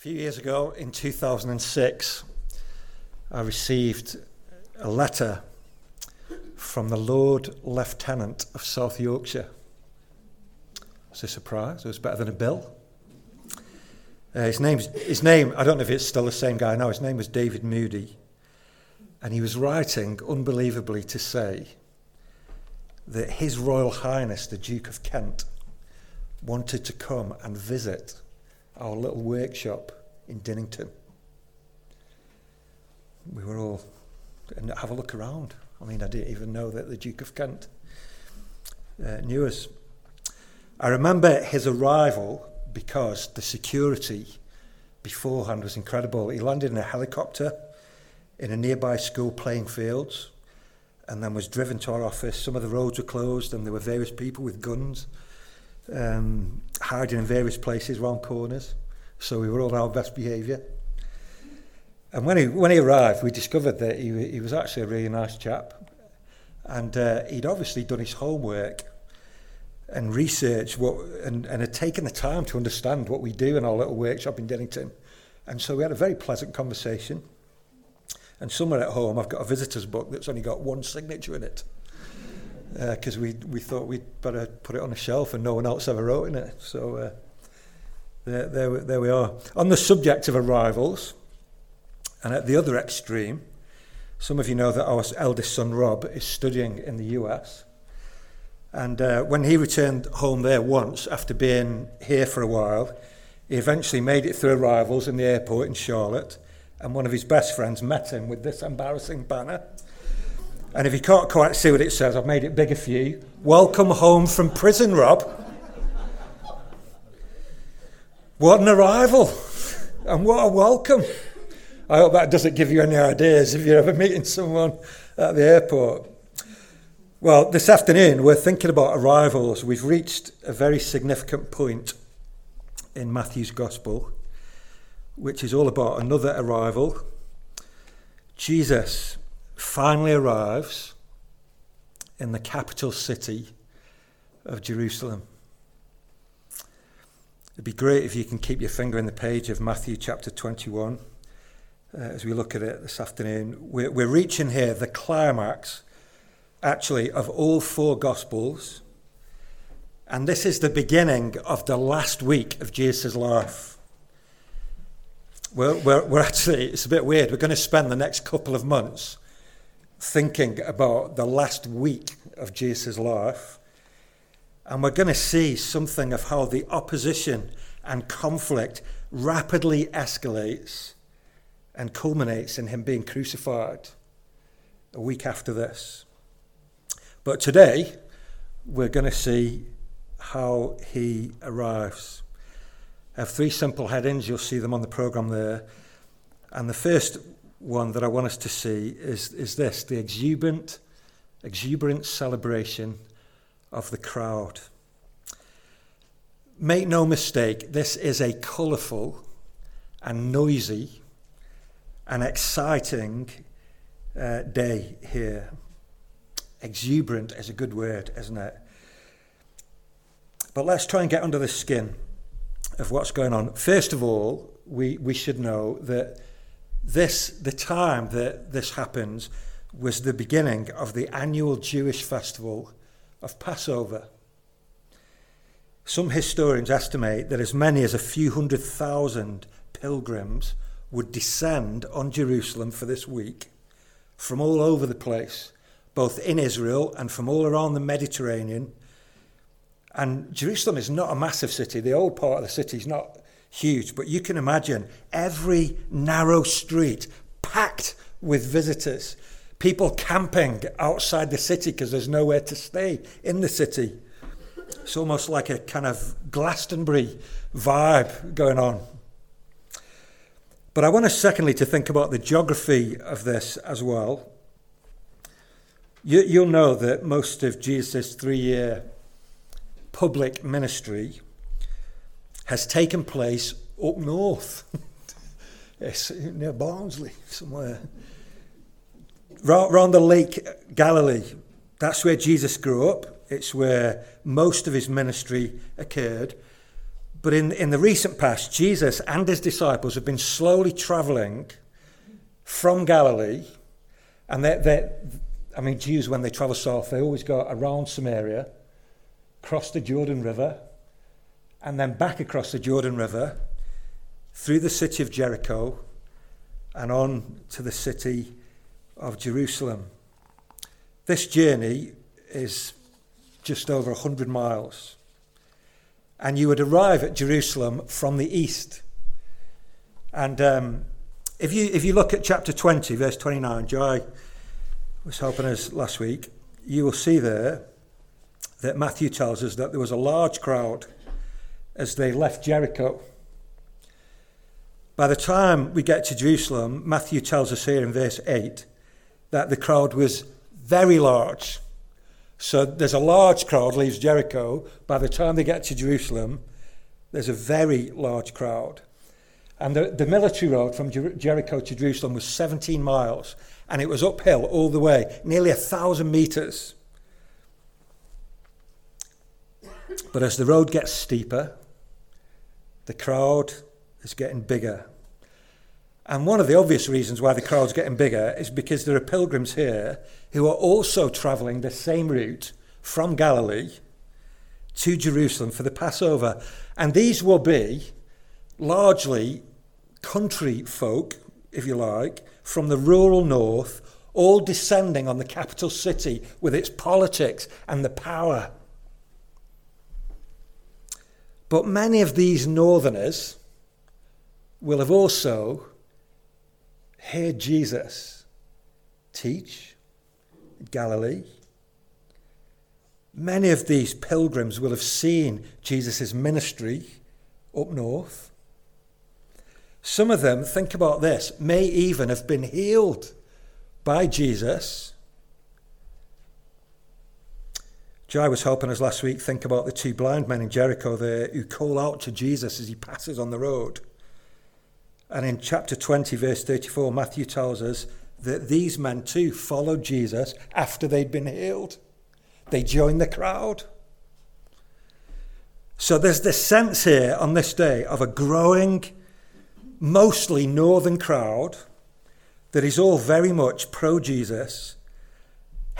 few years ago, in 2006, I received a letter from the Lord Lieutenant of South Yorkshire. It's a surprise. It was better than a bill. Uh, his, name's, his name, I don't know if it's still the same guy now, his name was David Moody. And he was writing, unbelievably, to say that His Royal Highness, the Duke of Kent, wanted to come and visit our little workshop in Dinnington. We were all, and have a look around. I mean, I didn't even know that the Duke of Kent uh, knew us. I remember his arrival because the security beforehand was incredible. He landed in a helicopter in a nearby school playing fields and then was driven to our office. Some of the roads were closed and there were various people with guns um, hiding in various places around corners. So we were all our best behaviour. And when he, when he arrived, we discovered that he, he was actually a really nice chap. And uh, he'd obviously done his homework and research what, and, and had taken the time to understand what we do in our little workshop in Dinnington. And so we had a very pleasant conversation. And somewhere at home, I've got a visitor's book that's only got one signature in it. Because uh, we, we thought we'd better put it on a shelf and no one else ever wrote in it. So uh, there, there, there we are. On the subject of arrivals, and at the other extreme, some of you know that our eldest son Rob is studying in the US. And uh, when he returned home there once after being here for a while, he eventually made it through arrivals in the airport in Charlotte. And one of his best friends met him with this embarrassing banner. And if you can't quite see what it says, I've made it bigger for you. Welcome home from prison, Rob. What an arrival! And what a welcome! I hope that doesn't give you any ideas if you're ever meeting someone at the airport. Well, this afternoon we're thinking about arrivals. We've reached a very significant point in Matthew's Gospel, which is all about another arrival. Jesus finally arrives in the capital city of Jerusalem. It'd be great if you can keep your finger in the page of Matthew chapter 21 uh, as we look at it this afternoon. We're, we're reaching here the climax actually, of all four Gospels. And this is the beginning of the last week of Jesus' life. We're, we're, we're actually, it's a bit weird. We're going to spend the next couple of months thinking about the last week of Jesus' life. And we're going to see something of how the opposition and conflict rapidly escalates and culminates in him being crucified a week after this. But today, we're going to see how he arrives. I have three simple headings. You'll see them on the program there. And the first one that I want us to see is, is this the exuberant, exuberant celebration of the crowd. Make no mistake, this is a colourful and noisy and exciting uh, day here. Exuberant is a good word, isn't it? But let's try and get under the skin of what's going on. First of all, we, we should know that this, the time that this happens, was the beginning of the annual Jewish festival of Passover. Some historians estimate that as many as a few hundred thousand pilgrims would descend on Jerusalem for this week from all over the place both in Israel and from all around the Mediterranean. And Jerusalem is not a massive city. The old part of the city is not huge, but you can imagine every narrow street packed with visitors, people camping outside the city because there's nowhere to stay in the city. It's almost like a kind of Glastonbury vibe going on. But I want us, secondly, to think about the geography of this as well. You, you'll know that most of Jesus' three year public ministry has taken place up north. it's near Barnsley, somewhere. Around the Lake Galilee. That's where Jesus grew up. It's where most of his ministry occurred. But in, in the recent past, Jesus and his disciples have been slowly traveling from Galilee. And they, they, I mean, Jews, when they travel south, they always go around Samaria, cross the Jordan River, and then back across the Jordan River, through the city of Jericho, and on to the city of Jerusalem. This journey is just over 100 miles. And you would arrive at Jerusalem from the east. And um, if, you, if you look at chapter 20, verse 29, Joy was helping us last week, you will see there that Matthew tells us that there was a large crowd as they left Jericho. By the time we get to Jerusalem, Matthew tells us here in verse 8 that the crowd was very large. So there's a large crowd leaves Jericho. By the time they get to Jerusalem, there's a very large crowd. And the, the military road from Jer- Jericho to Jerusalem was 17 miles, and it was uphill all the way, nearly a thousand meters. But as the road gets steeper, the crowd is getting bigger. And one of the obvious reasons why the crowd's getting bigger is because there are pilgrims here who are also travelling the same route from Galilee to Jerusalem for the Passover. And these will be largely country folk, if you like, from the rural north, all descending on the capital city with its politics and the power. But many of these northerners will have also heard Jesus teach in Galilee. Many of these pilgrims will have seen Jesus' ministry up north. Some of them, think about this, may even have been healed by Jesus. Jai was helping us last week think about the two blind men in Jericho there who call out to Jesus as he passes on the road. And in chapter 20, verse 34, Matthew tells us that these men too followed Jesus after they'd been healed. They joined the crowd. So there's this sense here on this day of a growing, mostly northern crowd that is all very much pro Jesus,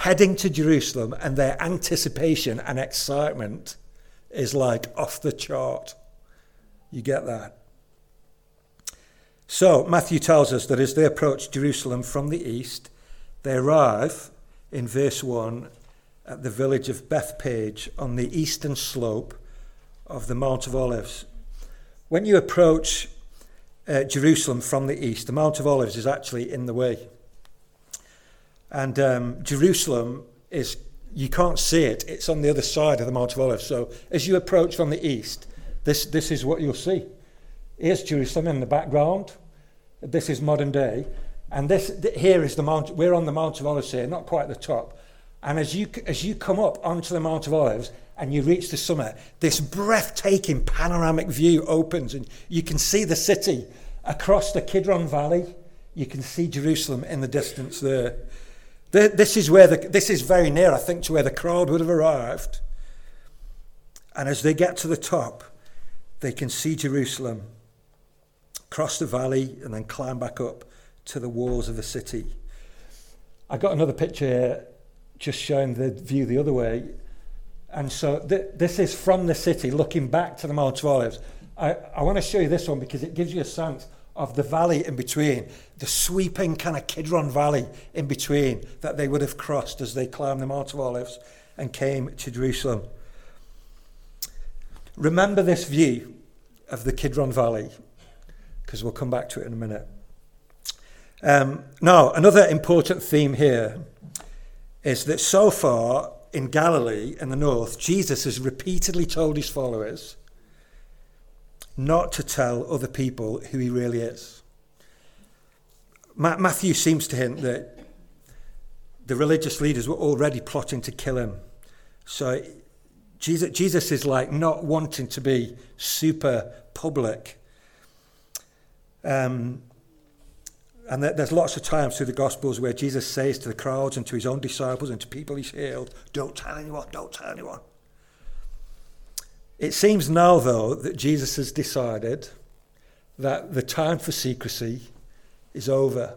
heading to Jerusalem, and their anticipation and excitement is like off the chart. You get that? So, Matthew tells us that as they approach Jerusalem from the east, they arrive in verse 1 at the village of Bethphage on the eastern slope of the Mount of Olives. When you approach uh, Jerusalem from the east, the Mount of Olives is actually in the way. And um, Jerusalem is, you can't see it, it's on the other side of the Mount of Olives. So as you approach from the east, this, this is what you'll see. Here's Jerusalem in the background. This is modern day. And this here is the Mount, we're on the Mount of Olives here, not quite the top. And as you, as you come up onto the Mount of Olives and you reach the summit, this breathtaking panoramic view opens and you can see the city across the Kidron Valley. You can see Jerusalem in the distance there. This is, where the, this is very near, I think, to where the crowd would have arrived. And as they get to the top, they can see Jerusalem cross the valley, and then climb back up to the walls of the city. I got another picture here just showing the view the other way. And so th- this is from the city looking back to the Mount of Olives. I, I want to show you this one because it gives you a sense of the valley in between, the sweeping kind of Kidron Valley in between that they would have crossed as they climbed the Mount of Olives and came to Jerusalem. Remember this view of the Kidron Valley because we'll come back to it in a minute. Um, now, another important theme here is that so far in Galilee in the north, Jesus has repeatedly told his followers not to tell other people who he really is. Ma- Matthew seems to hint that the religious leaders were already plotting to kill him. So Jesus, Jesus is like not wanting to be super public um, and there's lots of times through the Gospels where Jesus says to the crowds and to his own disciples and to people he's healed, don't tell anyone, don't tell anyone. It seems now, though, that Jesus has decided that the time for secrecy is over.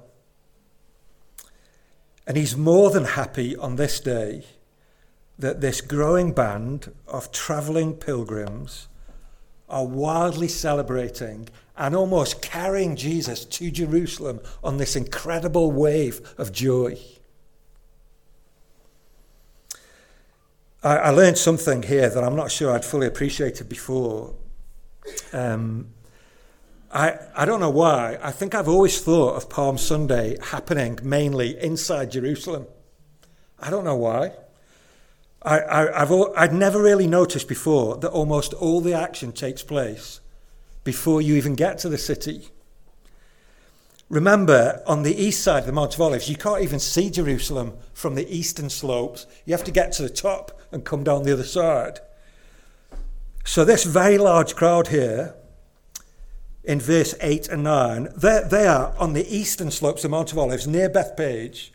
And he's more than happy on this day that this growing band of travelling pilgrims are wildly celebrating and almost carrying Jesus to Jerusalem on this incredible wave of joy. I, I learned something here that I'm not sure I'd fully appreciated before. Um, I, I don't know why. I think I've always thought of Palm Sunday happening mainly inside Jerusalem. I don't know why. I, I, I've, I'd never really noticed before that almost all the action takes place before you even get to the city. Remember, on the east side of the Mount of Olives, you can't even see Jerusalem from the eastern slopes. You have to get to the top and come down the other side. So, this very large crowd here, in verse 8 and 9, they are on the eastern slopes of Mount of Olives near Bethphage,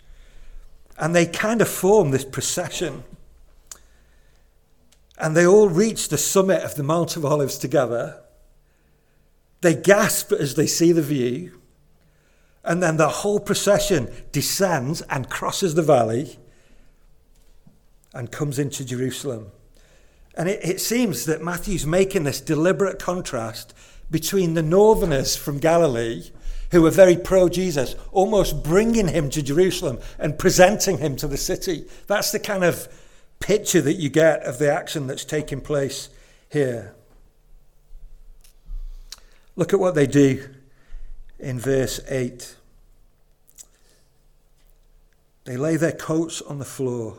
and they kind of form this procession. And they all reach the summit of the Mount of Olives together. They gasp as they see the view. And then the whole procession descends and crosses the valley and comes into Jerusalem. And it, it seems that Matthew's making this deliberate contrast between the northerners from Galilee, who were very pro Jesus, almost bringing him to Jerusalem and presenting him to the city. That's the kind of picture that you get of the action that's taking place here. Look at what they do in verse 8. They lay their coats on the floor.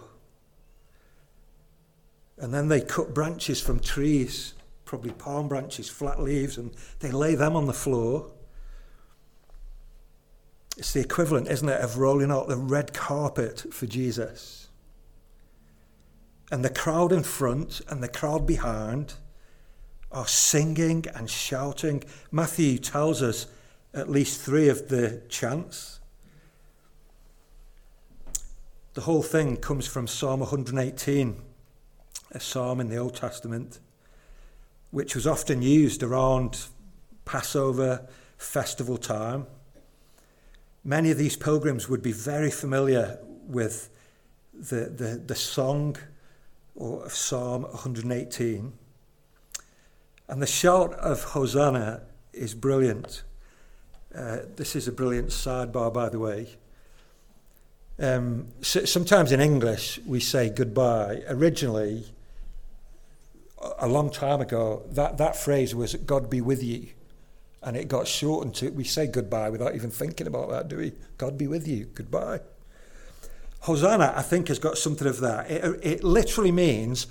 And then they cut branches from trees, probably palm branches, flat leaves, and they lay them on the floor. It's the equivalent, isn't it, of rolling out the red carpet for Jesus. And the crowd in front and the crowd behind are singing and shouting. Matthew tells us at least three of the chants. The whole thing comes from Psalm 118, a psalm in the Old Testament, which was often used around Passover festival time. Many of these pilgrims would be very familiar with the, the, the song of Psalm 118. And the shout of Hosanna is brilliant. Uh, this is a brilliant sidebar, by the way. Um, so sometimes in English we say goodbye. Originally, a long time ago, that, that phrase was God be with you. And it got shortened to we say goodbye without even thinking about that, do we? God be with you, goodbye. Hosanna, I think, has got something of that. It, it literally means,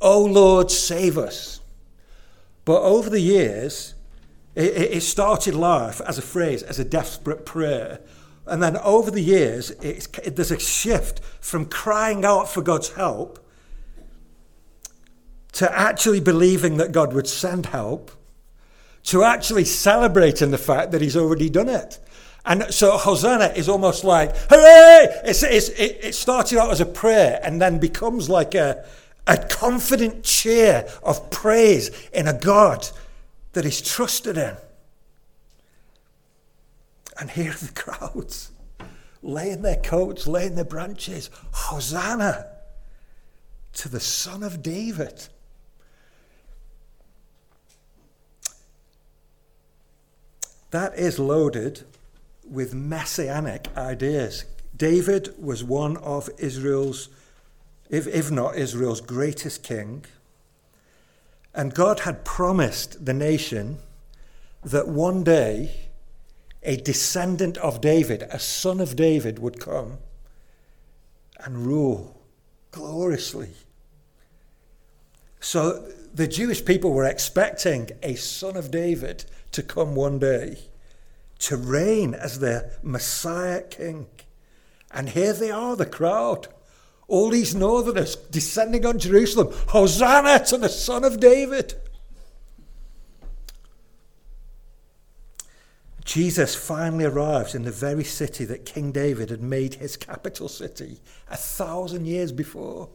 Oh Lord, save us. But over the years, it, it started life as a phrase, as a desperate prayer. And then over the years, it, there's a shift from crying out for God's help to actually believing that God would send help to actually celebrating the fact that He's already done it. And so Hosanna is almost like, hooray! It's, it's, it, it started out as a prayer and then becomes like a, a confident cheer of praise in a God that is trusted in. And here are the crowds laying their coats, laying their branches. Hosanna to the Son of David. That is loaded with messianic ideas. David was one of Israel's, if, if not Israel's greatest king. And God had promised the nation that one day a descendant of David, a son of David, would come and rule gloriously. So the Jewish people were expecting a son of David to come one day to reign as their Messiah king. And here they are, the crowd. All these northerners descending on Jerusalem. Hosanna to the Son of David. Jesus finally arrives in the very city that King David had made his capital city a thousand years before.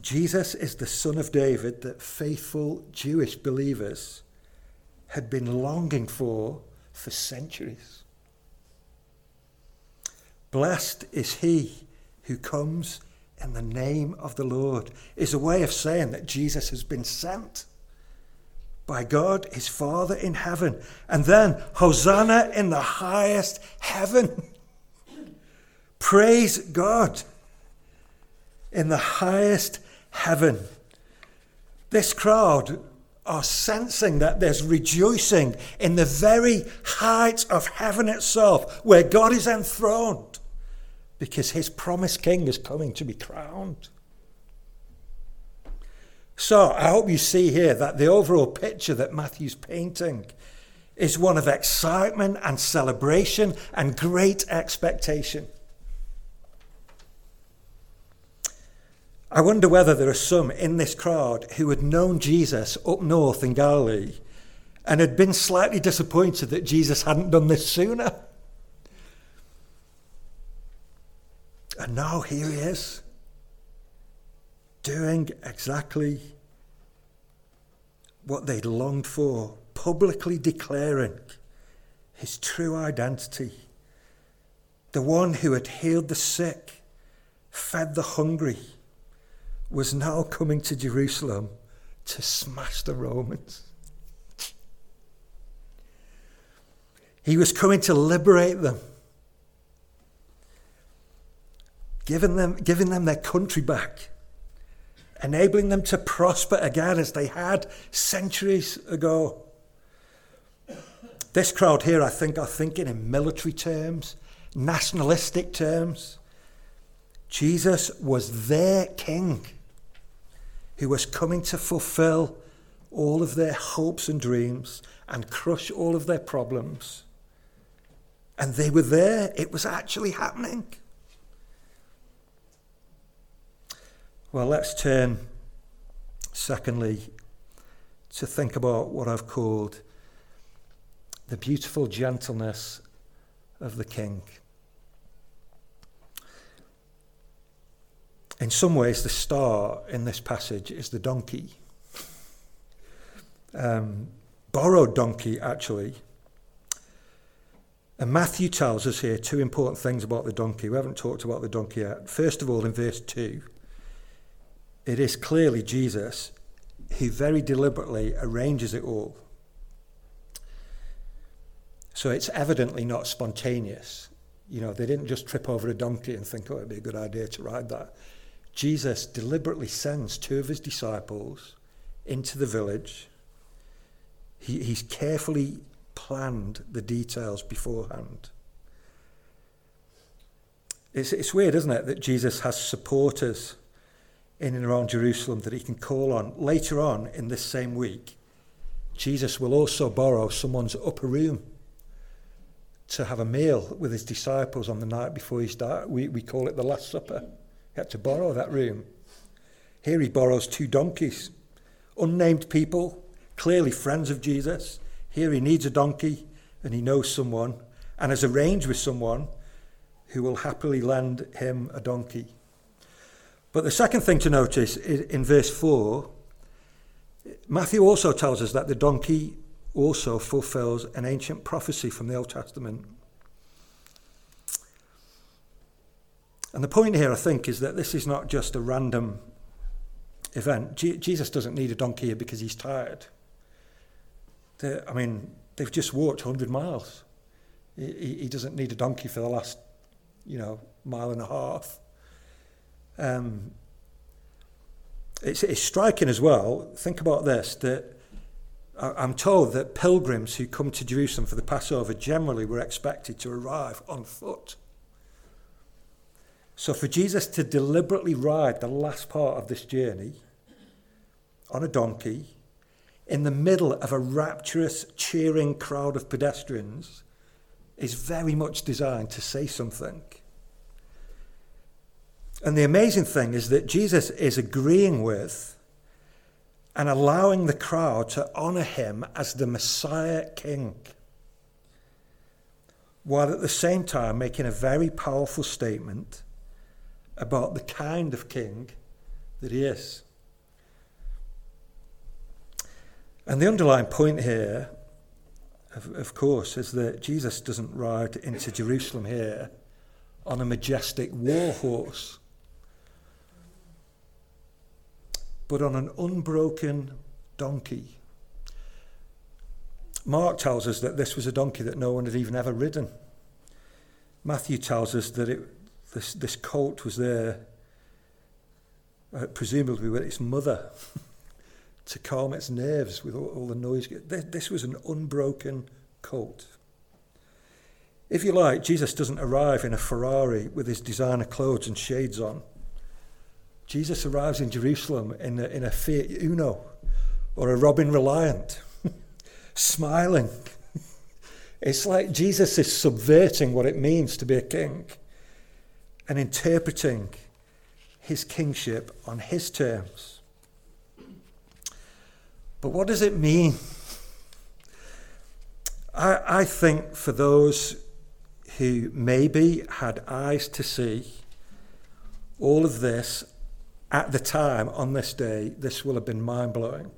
Jesus is the son of David that faithful Jewish believers had been longing for for centuries. Blessed is he who comes in the name of the Lord, is a way of saying that Jesus has been sent by God, his Father in heaven. And then, Hosanna in the highest heaven. Praise God in the highest heaven. This crowd are sensing that there's rejoicing in the very height of heaven itself, where God is enthroned, because his promised king is coming to be crowned. So I hope you see here that the overall picture that Matthew's painting is one of excitement and celebration and great expectation. I wonder whether there are some in this crowd who had known Jesus up north in Galilee and had been slightly disappointed that Jesus hadn't done this sooner. And now here he is, doing exactly what they'd longed for, publicly declaring his true identity. The one who had healed the sick, fed the hungry, was now coming to Jerusalem to smash the Romans. He was coming to liberate them, giving them, giving them their country back, enabling them to prosper again as they had centuries ago. This crowd here, I think, are thinking in military terms, nationalistic terms. Jesus was their king who was coming to fulfill all of their hopes and dreams and crush all of their problems. And they were there, it was actually happening. Well, let's turn, secondly, to think about what I've called the beautiful gentleness of the King. In some ways, the star in this passage is the donkey. Um, borrowed donkey, actually. And Matthew tells us here two important things about the donkey. We haven't talked about the donkey yet. First of all, in verse 2, it is clearly Jesus who very deliberately arranges it all. So it's evidently not spontaneous. You know, they didn't just trip over a donkey and think, oh, it'd be a good idea to ride that. Jesus deliberately sends two of his disciples into the village. He, he's carefully planned the details beforehand. It's, it's weird, isn't it, that Jesus has supporters in and around Jerusalem that he can call on. Later on in this same week, Jesus will also borrow someone's upper room to have a meal with his disciples on the night before he's died. We, we call it the Last Supper. He had to borrow that room. Here he borrows two donkeys, unnamed people, clearly friends of Jesus. Here he needs a donkey and he knows someone and has arranged with someone who will happily lend him a donkey. But the second thing to notice in verse 4, Matthew also tells us that the donkey also fulfills an ancient prophecy from the Old Testament. And the point here, I think, is that this is not just a random event. Je- Jesus doesn't need a donkey here because he's tired. I mean, they've just walked 100 miles. He, he, doesn't need a donkey for the last, you know, mile and a half. Um, it's, it's striking as well. Think about this that I'm told that pilgrims who come to Jerusalem for the Passover generally were expected to arrive on foot. So, for Jesus to deliberately ride the last part of this journey on a donkey in the middle of a rapturous, cheering crowd of pedestrians is very much designed to say something. And the amazing thing is that Jesus is agreeing with and allowing the crowd to honour him as the Messiah King, while at the same time making a very powerful statement about the kind of king that he is. And the underlying point here, of, of course, is that Jesus doesn't ride into Jerusalem here on a majestic war horse, but on an unbroken donkey. Mark tells us that this was a donkey that no one had even ever ridden. Matthew tells us that it, this, this colt was there, uh, presumably with its mother. to calm its nerves with all, all the noise. This was an unbroken colt. If you like, Jesus doesn't arrive in a Ferrari with his designer clothes and shades on. Jesus arrives in Jerusalem in a, in a Fiat Uno or a Robin Reliant, smiling. It's like Jesus is subverting what it means to be a king and interpreting his kingship on his terms. But what does it mean? I, I think for those who maybe had eyes to see all of this at the time on this day, this will have been mind blowing.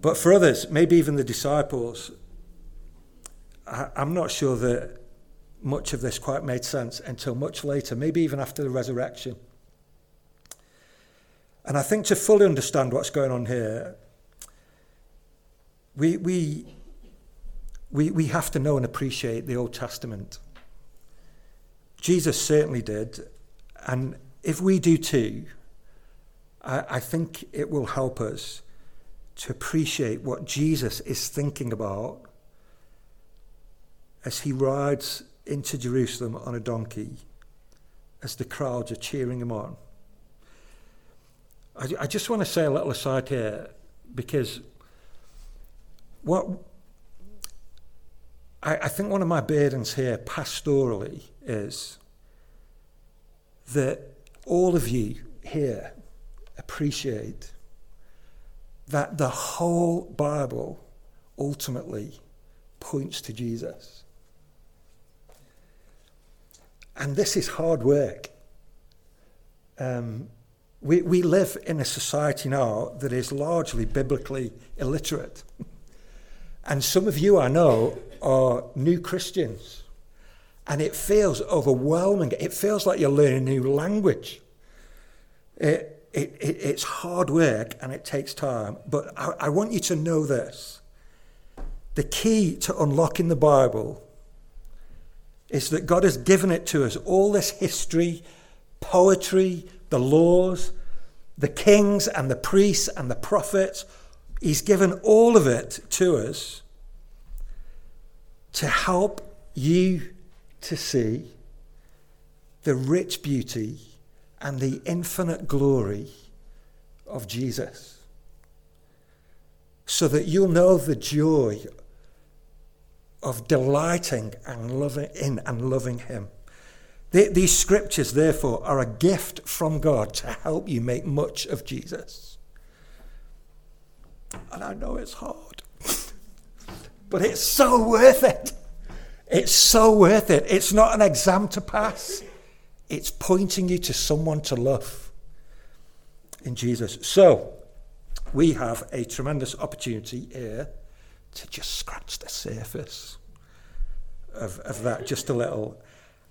But for others, maybe even the disciples, I, I'm not sure that much of this quite made sense until much later, maybe even after the resurrection. And I think to fully understand what's going on here, we, we, we, we have to know and appreciate the Old Testament. Jesus certainly did. And if we do too, I, I think it will help us to appreciate what Jesus is thinking about as he rides into Jerusalem on a donkey, as the crowds are cheering him on. I, I just want to say a little aside here because what I, I think one of my burdens here pastorally is that all of you here appreciate that the whole Bible ultimately points to Jesus. And this is hard work. Um, we, we live in a society now that is largely biblically illiterate. and some of you I know are new Christians. And it feels overwhelming. It feels like you're learning a new language. It, it, it, it's hard work and it takes time. But I, I want you to know this the key to unlocking the Bible is that God has given it to us all this history, poetry, the laws, the kings and the priests and the prophets. He's given all of it to us to help you to see the rich beauty and the infinite glory of Jesus. So that you'll know the joy of delighting and loving in and loving Him. These scriptures, therefore, are a gift from God to help you make much of Jesus. And I know it's hard, but it's so worth it. It's so worth it. It's not an exam to pass, it's pointing you to someone to love in Jesus. So, we have a tremendous opportunity here to just scratch the surface of, of that just a little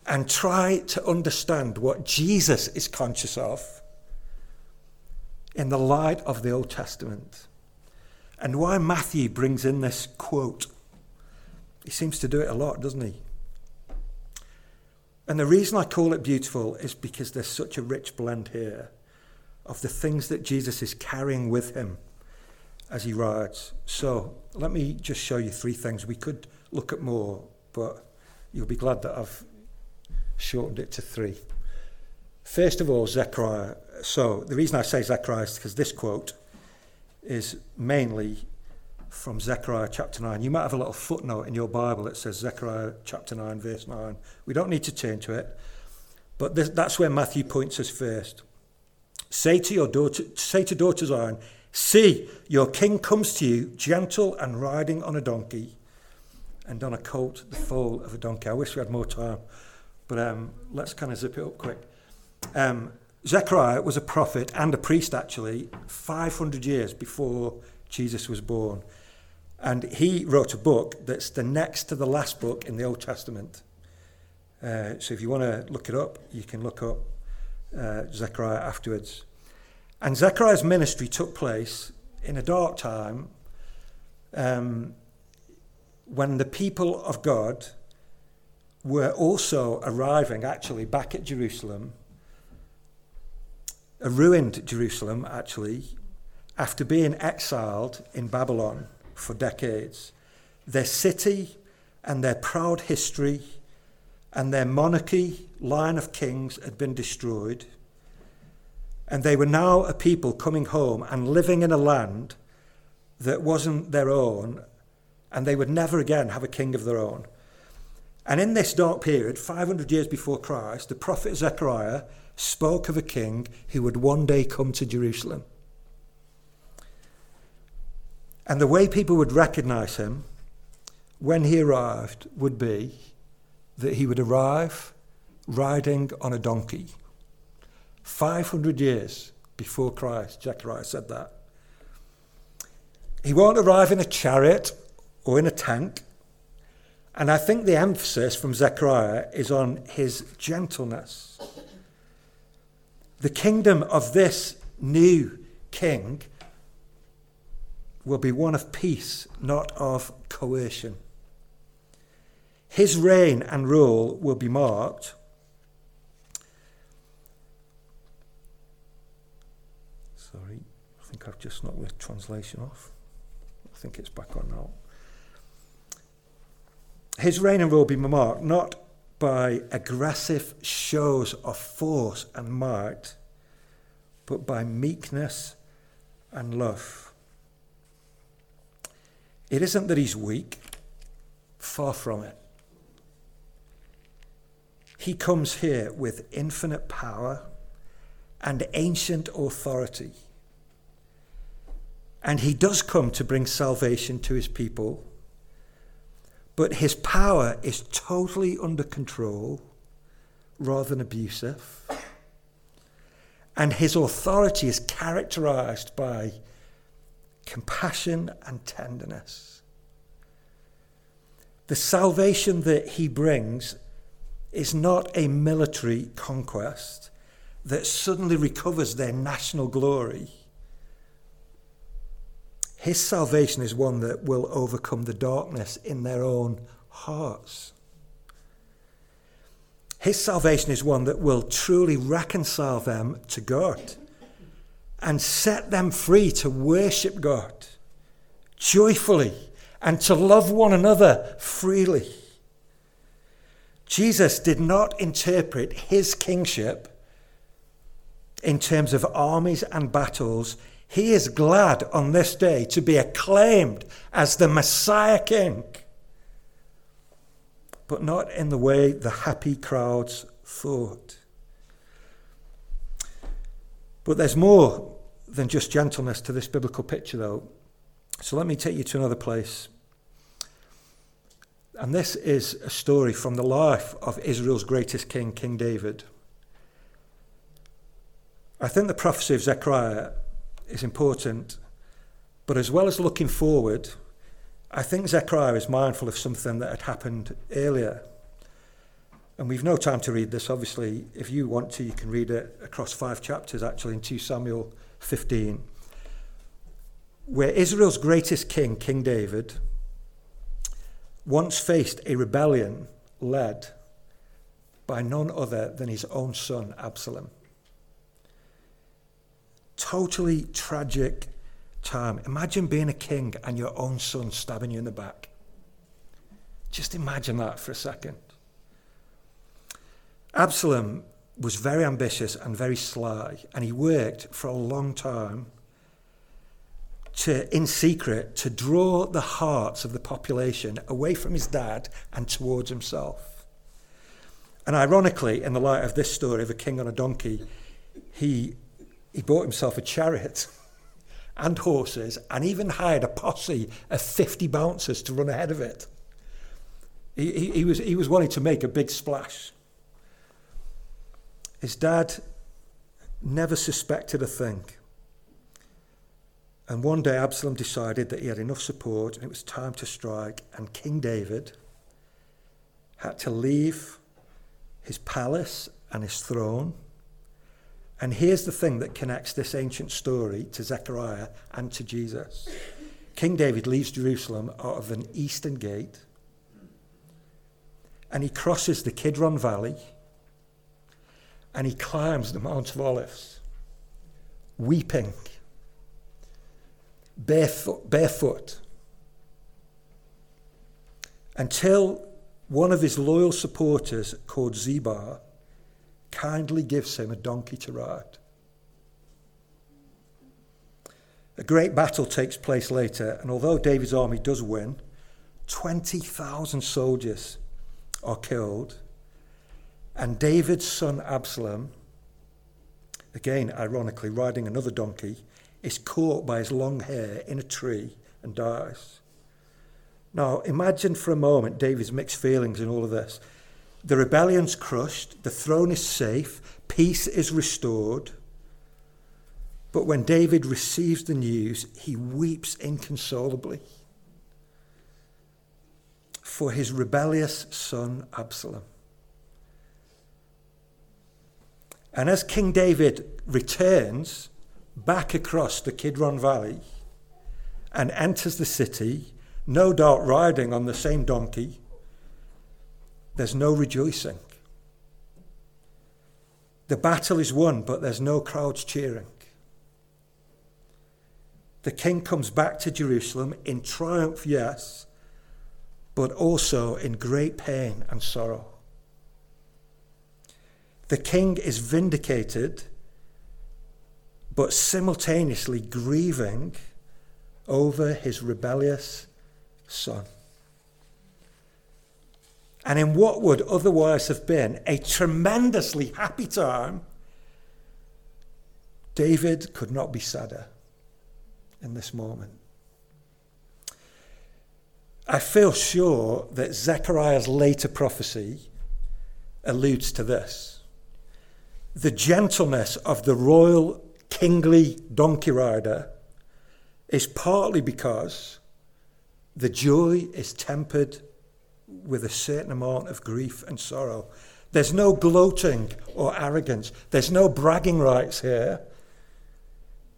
and try to understand what Jesus is conscious of in the light of the Old Testament and why Matthew brings in this quote. He seems to do it a lot, doesn't he? And the reason I call it beautiful is because there's such a rich blend here of the things that Jesus is carrying with him as he rides. So let me just show you three things. We could look at more, but you'll be glad that I've shortened it to three. First of all, Zechariah. So the reason I say Zechariah is because this quote is mainly from Zechariah chapter 9. You might have a little footnote in your Bible that says Zechariah chapter 9, verse 9. We don't need to turn to it, but this, that's where Matthew points us first. Say to your daughter, say to daughter Zion, See, your king comes to you, gentle and riding on a donkey, and on a colt, the foal of a donkey. I wish we had more time. But um, let's kind of zip it up quick. Um, Zechariah was a prophet and a priest, actually, 500 years before Jesus was born. And he wrote a book that's the next to the last book in the Old Testament. Uh, so if you want to look it up, you can look up uh, Zechariah afterwards. And Zechariah's ministry took place in a dark time um, when the people of God were also arriving, actually, back at Jerusalem a ruined Jerusalem, actually, after being exiled in Babylon for decades. Their city and their proud history and their monarchy, line of kings, had been destroyed. And they were now a people coming home and living in a land that wasn't their own, and they would never again have a king of their own. And in this dark period, 500 years before Christ, the prophet Zechariah spoke of a king who would one day come to Jerusalem. And the way people would recognize him when he arrived would be that he would arrive riding on a donkey. 500 years before Christ, Zechariah said that. He won't arrive in a chariot or in a tank. And I think the emphasis from Zechariah is on his gentleness the kingdom of this new king will be one of peace, not of coercion. His reign and rule will be marked Sorry, I think I've just knocked the translation off. I think it's back on now. His reign and rule will be marked not by aggressive shows of force and might, but by meekness and love. It isn't that he's weak, far from it. He comes here with infinite power and ancient authority. And he does come to bring salvation to his people but his power is totally under control rather than abusive. And his authority is characterized by compassion and tenderness. The salvation that he brings is not a military conquest that suddenly recovers their national glory his salvation is one that will overcome the darkness in their own hearts. His salvation is one that will truly reconcile them to God and set them free to worship God joyfully and to love one another freely. Jesus did not interpret his kingship in terms of armies and battles. He is glad on this day to be acclaimed as the Messiah King, but not in the way the happy crowds thought. But there's more than just gentleness to this biblical picture, though. So let me take you to another place. And this is a story from the life of Israel's greatest king, King David. I think the prophecy of Zechariah is important. But as well as looking forward, I think Zechariah is mindful of something that had happened earlier. And we've no time to read this, obviously. If you want to, you can read it across five chapters, actually, in 2 Samuel 15, where Israel's greatest king, King David, once faced a rebellion led by none other than his own son, Absalom totally tragic time. Imagine being a king and your own son stabbing you in the back. Just imagine that for a second. Absalom was very ambitious and very sly, and he worked for a long time to, in secret, to draw the hearts of the population away from his dad and towards himself. And ironically, in the light of this story of a king on a donkey, he he bought himself a chariot and horses and even hired a posse of 50 bouncers to run ahead of it. He, he, he, was, he was wanting to make a big splash. His dad never suspected a thing. And one day Absalom decided that he had enough support and it was time to strike, and King David had to leave his palace and his throne. And here's the thing that connects this ancient story to Zechariah and to Jesus. King David leaves Jerusalem out of an eastern gate and he crosses the Kidron Valley and he climbs the Mount of Olives, weeping, barefoot, barefoot until one of his loyal supporters, called Ziba, kindly gives him a donkey to ride. A great battle takes place later, and although David's army does win, 20,000 soldiers are killed, and David's son Absalom, again ironically riding another donkey, is caught by his long hair in a tree and dies. Now, imagine for a moment David's mixed feelings in all of this. The rebellion's crushed, the throne is safe, peace is restored. But when David receives the news, he weeps inconsolably for his rebellious son Absalom. And as King David returns back across the Kidron Valley and enters the city, no doubt riding on the same donkey, there's no rejoicing. The battle is won, but there's no crowds cheering the king comes back to Jerusalem in triumph, yes, but also in great pain and sorrow. The king is vindicated, but simultaneously grieving over his rebellious son. And in what would otherwise have been a tremendously happy time, David could not be sadder in this moment. I feel sure that Zechariah's later prophecy alludes to this. The gentleness of the royal kingly donkey rider is partly because the joy is tempered with a certain amount of grief and sorrow. There's no gloating or arrogance, there's no bragging rights here.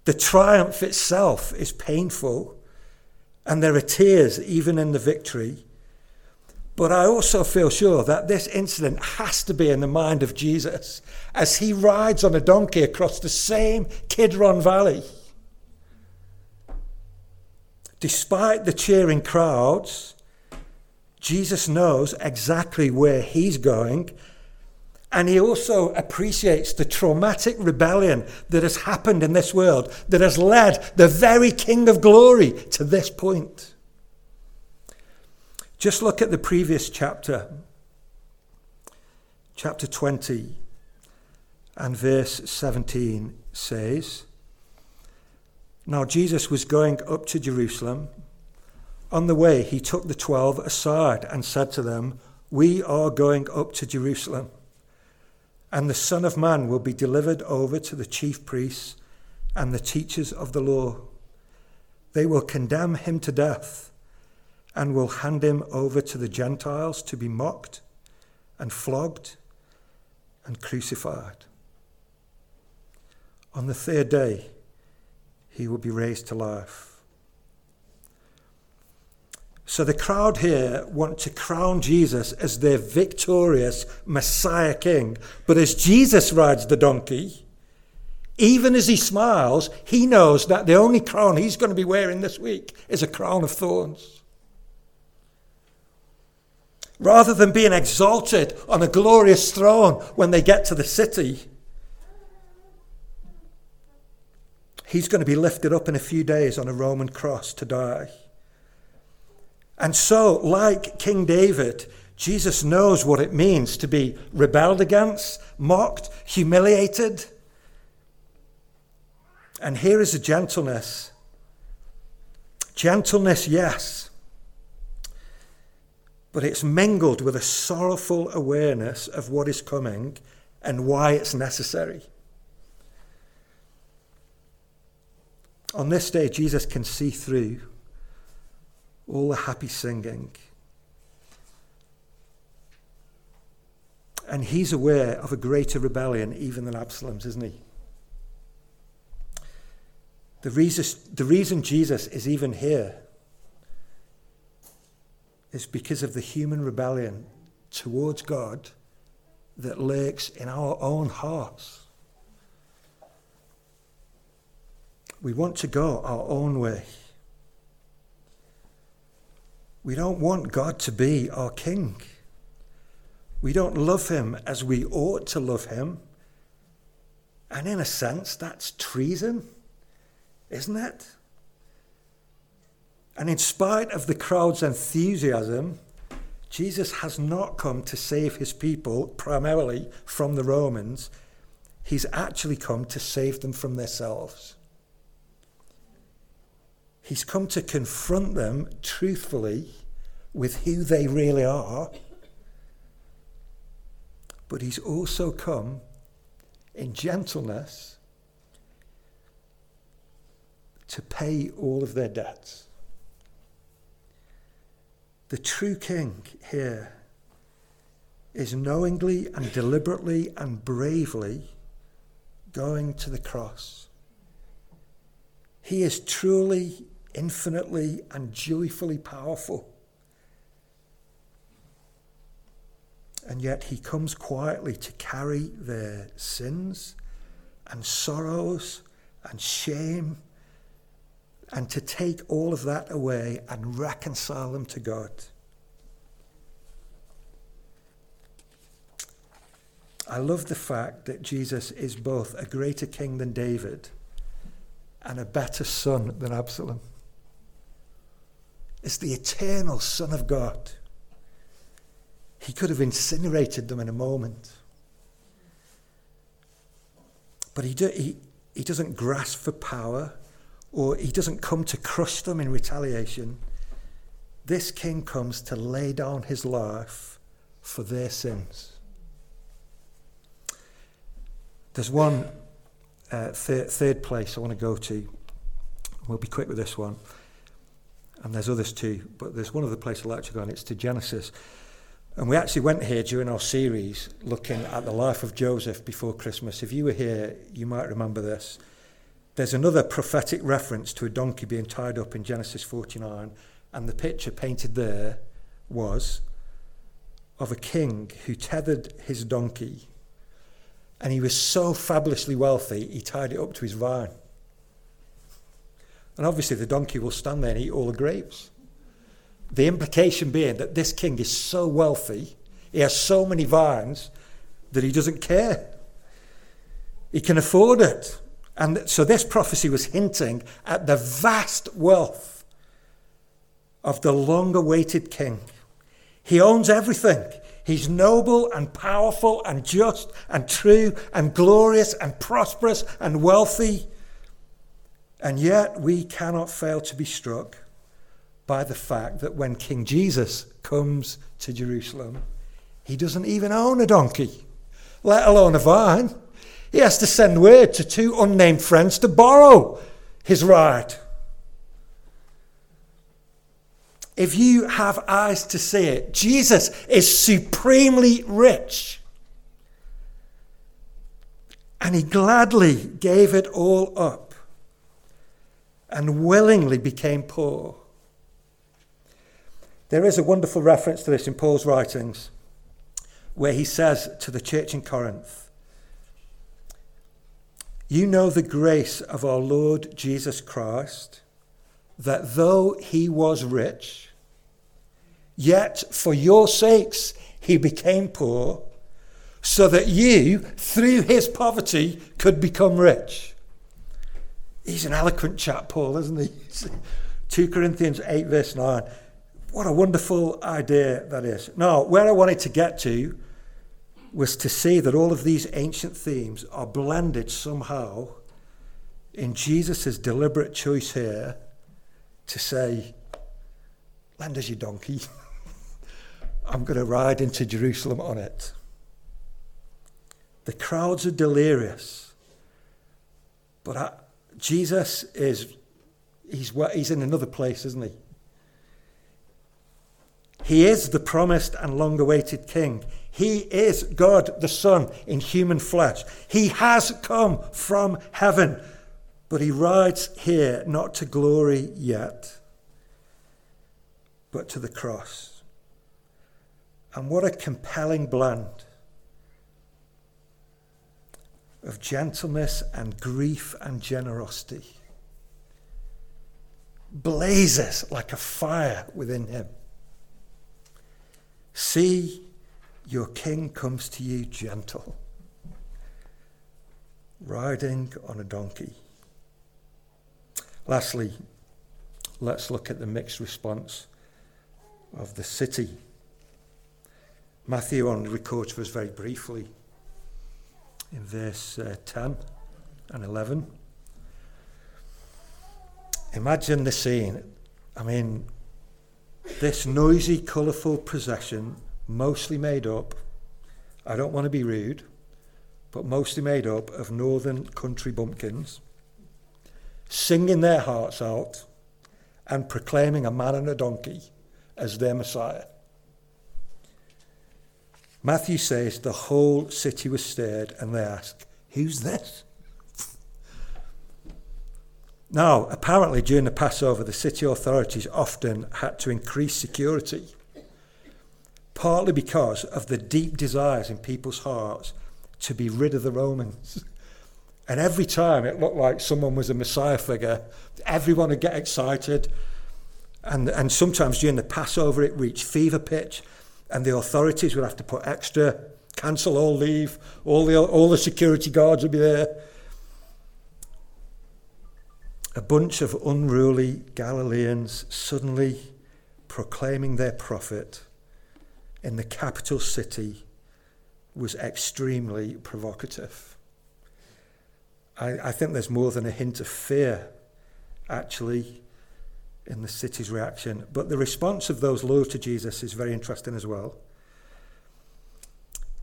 The triumph itself is painful, and there are tears even in the victory. But I also feel sure that this incident has to be in the mind of Jesus as he rides on a donkey across the same Kidron Valley. Despite the cheering crowds, Jesus knows exactly where he's going and he also appreciates the traumatic rebellion that has happened in this world that has led the very King of glory to this point. Just look at the previous chapter, chapter 20, and verse 17 says Now Jesus was going up to Jerusalem. On the way, he took the twelve aside and said to them, We are going up to Jerusalem and the Son of Man will be delivered over to the chief priests and the teachers of the law. They will condemn him to death and will hand him over to the Gentiles to be mocked and flogged and crucified. On the third day, he will be raised to life. So the crowd here want to crown Jesus as their victorious Messiah King. But as Jesus rides the donkey, even as he smiles, he knows that the only crown he's going to be wearing this week is a crown of thorns. Rather than being exalted on a glorious throne when they get to the city, he's going to be lifted up in a few days on a Roman cross to die. And so, like King David, Jesus knows what it means to be rebelled against, mocked, humiliated. And here is a gentleness. Gentleness, yes, but it's mingled with a sorrowful awareness of what is coming and why it's necessary. On this day, Jesus can see through all the happy singing. And he's aware of a greater rebellion even than Absalom's, isn't he? The reason, the reason Jesus is even here is because of the human rebellion towards God that lurks in our own hearts. We want to go our own way. We don't want God to be our king. We don't love him as we ought to love him. And in a sense, that's treason, isn't it? And in spite of the crowd's enthusiasm, Jesus has not come to save his people primarily from the Romans. He's actually come to save them from themselves. He's come to confront them truthfully with who they really are. But he's also come in gentleness to pay all of their debts. The true king here is knowingly and deliberately and bravely going to the cross. He is truly, infinitely, and joyfully powerful. And yet he comes quietly to carry their sins and sorrows and shame and to take all of that away and reconcile them to God. I love the fact that Jesus is both a greater king than David and a better son than Absalom. It's the eternal Son of God. He could have incinerated them in a moment. But he, do, he, he doesn't grasp for power or he doesn't come to crush them in retaliation. This king comes to lay down his life for their sins. There's one uh, third, third place I want to go to. We'll be quick with this one. And there's others too, but there's one other place I'd like to go, and it's to Genesis. And we actually went here during our series looking at the life of Joseph before Christmas. If you were here, you might remember this. There's another prophetic reference to a donkey being tied up in Genesis 49, and the picture painted there was of a king who tethered his donkey, and he was so fabulously wealthy, he tied it up to his vine. And obviously, the donkey will stand there and eat all the grapes. The implication being that this king is so wealthy, he has so many vines, that he doesn't care. He can afford it. And so this prophecy was hinting at the vast wealth of the long awaited king. He owns everything. He's noble and powerful and just and true and glorious and prosperous and wealthy. And yet we cannot fail to be struck by the fact that when King Jesus comes to Jerusalem, he doesn't even own a donkey, let alone a vine. He has to send word to two unnamed friends to borrow his ride. If you have eyes to see it, Jesus is supremely rich. And he gladly gave it all up and willingly became poor. There is a wonderful reference to this in Paul's writings where he says to the church in Corinth, you know the grace of our Lord Jesus Christ, that though he was rich, yet for your sakes he became poor, so that you, through his poverty, could become rich. He's an eloquent chap, Paul, isn't he? 2 Corinthians 8, verse 9. What a wonderful idea that is. Now, where I wanted to get to was to see that all of these ancient themes are blended somehow in Jesus' deliberate choice here to say, Lend us your donkey. I'm going to ride into Jerusalem on it. The crowds are delirious, but I, Jesus is he's, he's in another place, isn't he? He is the promised and long awaited King. He is God the Son in human flesh. He has come from heaven, but he rides here not to glory yet, but to the cross. And what a compelling blend of gentleness and grief and generosity blazes like a fire within him. See, your king comes to you gentle, riding on a donkey. Lastly, let's look at the mixed response of the city. Matthew only records for us very briefly in verse uh, 10 and 11. Imagine the scene. I mean, this noisy, colourful procession, mostly made up, I don't want to be rude, but mostly made up of northern country bumpkins, singing their hearts out and proclaiming a man and a donkey as their Messiah. Matthew says the whole city was stirred and they asked, Who's this? Now, apparently, during the Passover, the city authorities often had to increase security, partly because of the deep desires in people's hearts to be rid of the Romans. And every time it looked like someone was a Messiah figure, everyone would get excited. And, and sometimes during the Passover, it reached fever pitch, and the authorities would have to put extra, cancel all leave, all the, all the security guards would be there a bunch of unruly Galileans suddenly proclaiming their prophet in the capital city was extremely provocative. I, I, think there's more than a hint of fear, actually, in the city's reaction. But the response of those loyal to Jesus is very interesting as well.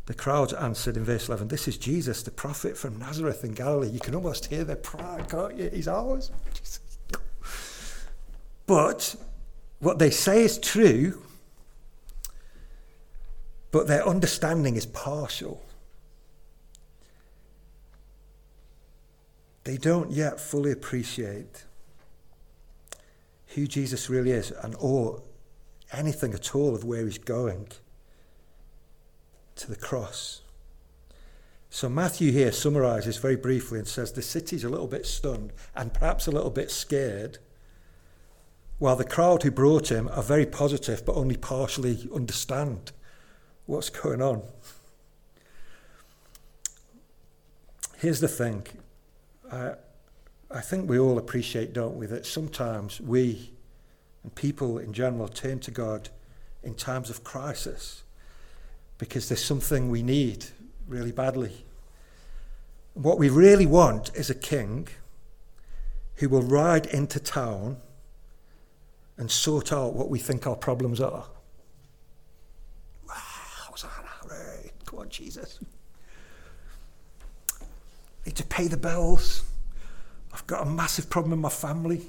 The crowds answered in verse 11, This is Jesus, the prophet from Nazareth in Galilee. You can almost hear their pride, can't you? He's ours. But what they say is true, but their understanding is partial. They don't yet fully appreciate who Jesus really is and or anything at all of where he's going to the cross. So Matthew here summarizes very briefly and says the city's a little bit stunned and perhaps a little bit scared, while the crowd who brought him are very positive but only partially understand what's going on. Here's the thing. I, I think we all appreciate, don't we, that sometimes we and people in general turn to God in times of crisis because there's something we need really badly. What we really want is a king who will ride into town and sort out what we think our problems are. Come on, Jesus. Need to pay the bills. I've got a massive problem in my family.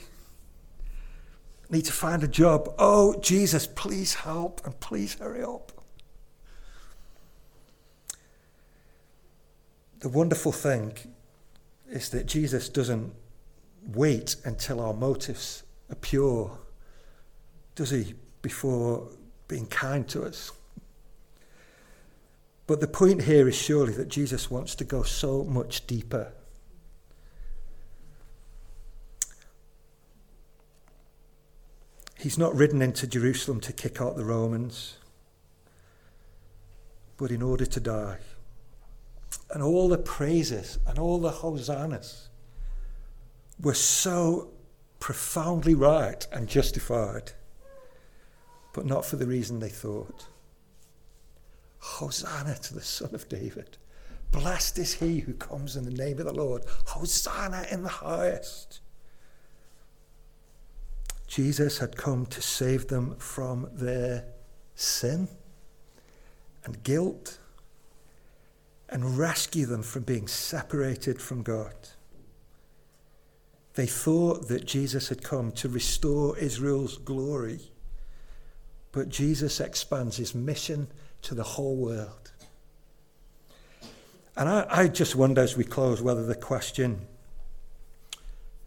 Need to find a job. Oh, Jesus, please help and please hurry up. the wonderful thing is that Jesus doesn't wait until our motives are pure, does he, before being kind to us? But the point here is surely that Jesus wants to go so much deeper. He's not ridden into Jerusalem to kick out the Romans, but in order to die and all the praises and all the hosannas were so profoundly right and justified, but not for the reason they thought. Hosanna to the Son of David. Blessed is he who comes in the name of the Lord. Hosanna in the highest. Jesus had come to save them from their sin and guilt and rescue them from being separated from God. They thought that Jesus had come to restore Israel's glory. But Jesus expands his mission to the whole world. And I, I just wonder as we close whether the question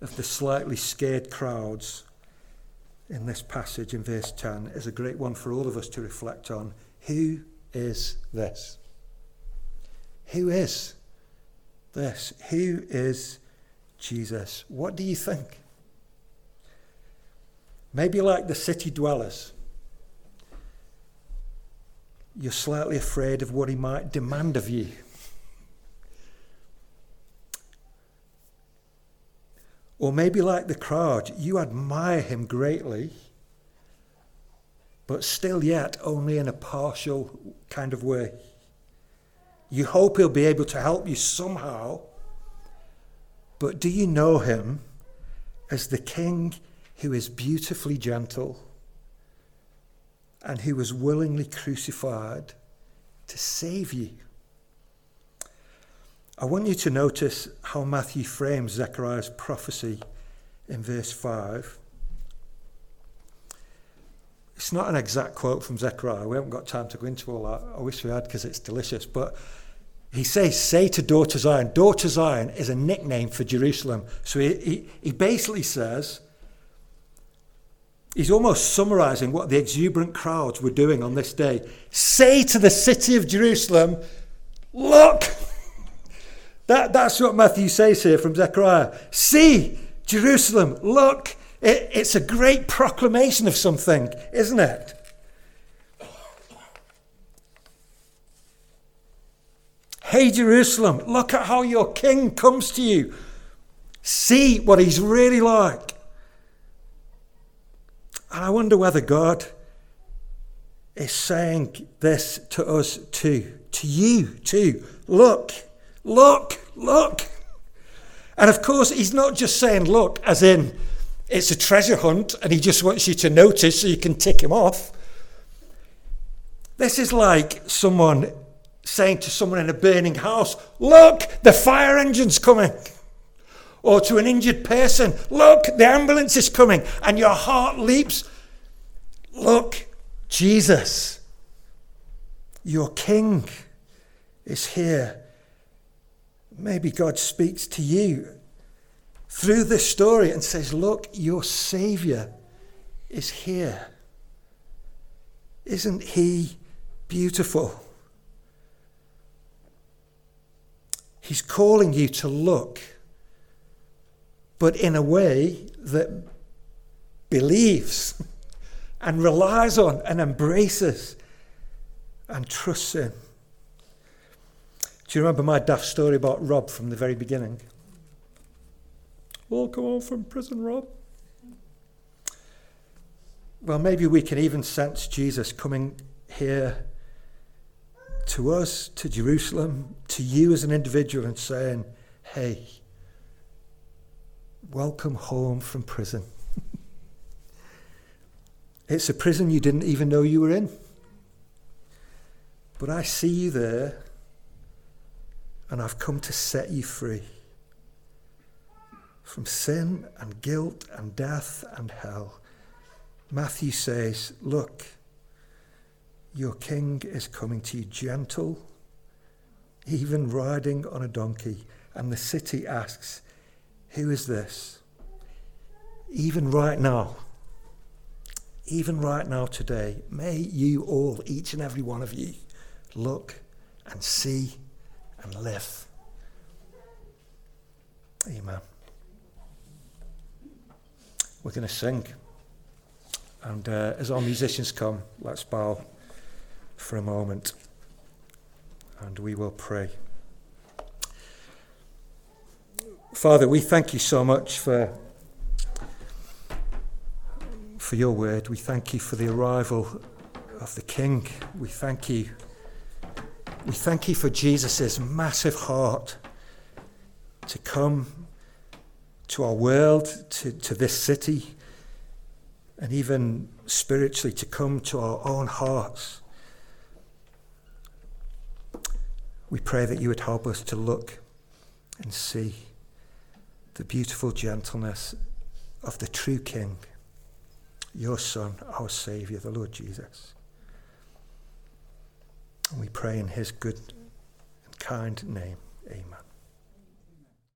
of the slightly scared crowds in this passage in verse 10 is a great one for all of us to reflect on. Who is this? Who is this? Who is Jesus? What do you think? Maybe like the city dwellers, you're slightly afraid of what he might demand of you. Or maybe like the crowd, you admire him greatly, but still yet only in a partial kind of way. You hope he'll be able to help you somehow, but do you know him as the king who is beautifully gentle and who was willingly crucified to save you? I want you to notice how Matthew frames Zechariah's prophecy in verse 5. It's not an exact quote from Zechariah. We haven't got time to go into all that. I wish we had because it's delicious. But he says, Say to daughter Zion. Daughter Zion is a nickname for Jerusalem. So he, he, he basically says, he's almost summarizing what the exuberant crowds were doing on this day. Say to the city of Jerusalem, Look! That, that's what Matthew says here from Zechariah. See, Jerusalem, look, it, it's a great proclamation of something, isn't it? Hey, Jerusalem, look at how your king comes to you. See what he's really like. And I wonder whether God is saying this to us too, to you too. Look. Look, look. And of course, he's not just saying look, as in it's a treasure hunt and he just wants you to notice so you can tick him off. This is like someone saying to someone in a burning house, Look, the fire engine's coming. Or to an injured person, Look, the ambulance is coming. And your heart leaps. Look, Jesus, your King, is here. Maybe God speaks to you through this story and says, Look, your Savior is here. Isn't he beautiful? He's calling you to look, but in a way that believes and relies on and embraces and trusts in. Do you remember my daft story about Rob from the very beginning? Welcome home from prison, Rob. Well, maybe we can even sense Jesus coming here to us, to Jerusalem, to you as an individual, and saying, Hey, welcome home from prison. it's a prison you didn't even know you were in. But I see you there and I've come to set you free from sin and guilt and death and hell. Matthew says, Look, your king is coming to you gentle, even riding on a donkey. And the city asks, Who is this? Even right now, even right now today, may you all, each and every one of you, look and see and live. Amen. We're going to sing. And uh, as our musicians come, let's bow for a moment and we will pray. Father, we thank you so much for, for your word. We thank you for the arrival of the King. We thank you we thank you for Jesus' massive heart to come to our world, to, to this city, and even spiritually to come to our own hearts. We pray that you would help us to look and see the beautiful gentleness of the true King, your Son, our Saviour, the Lord Jesus. And we pray in his good and kind name. Amen.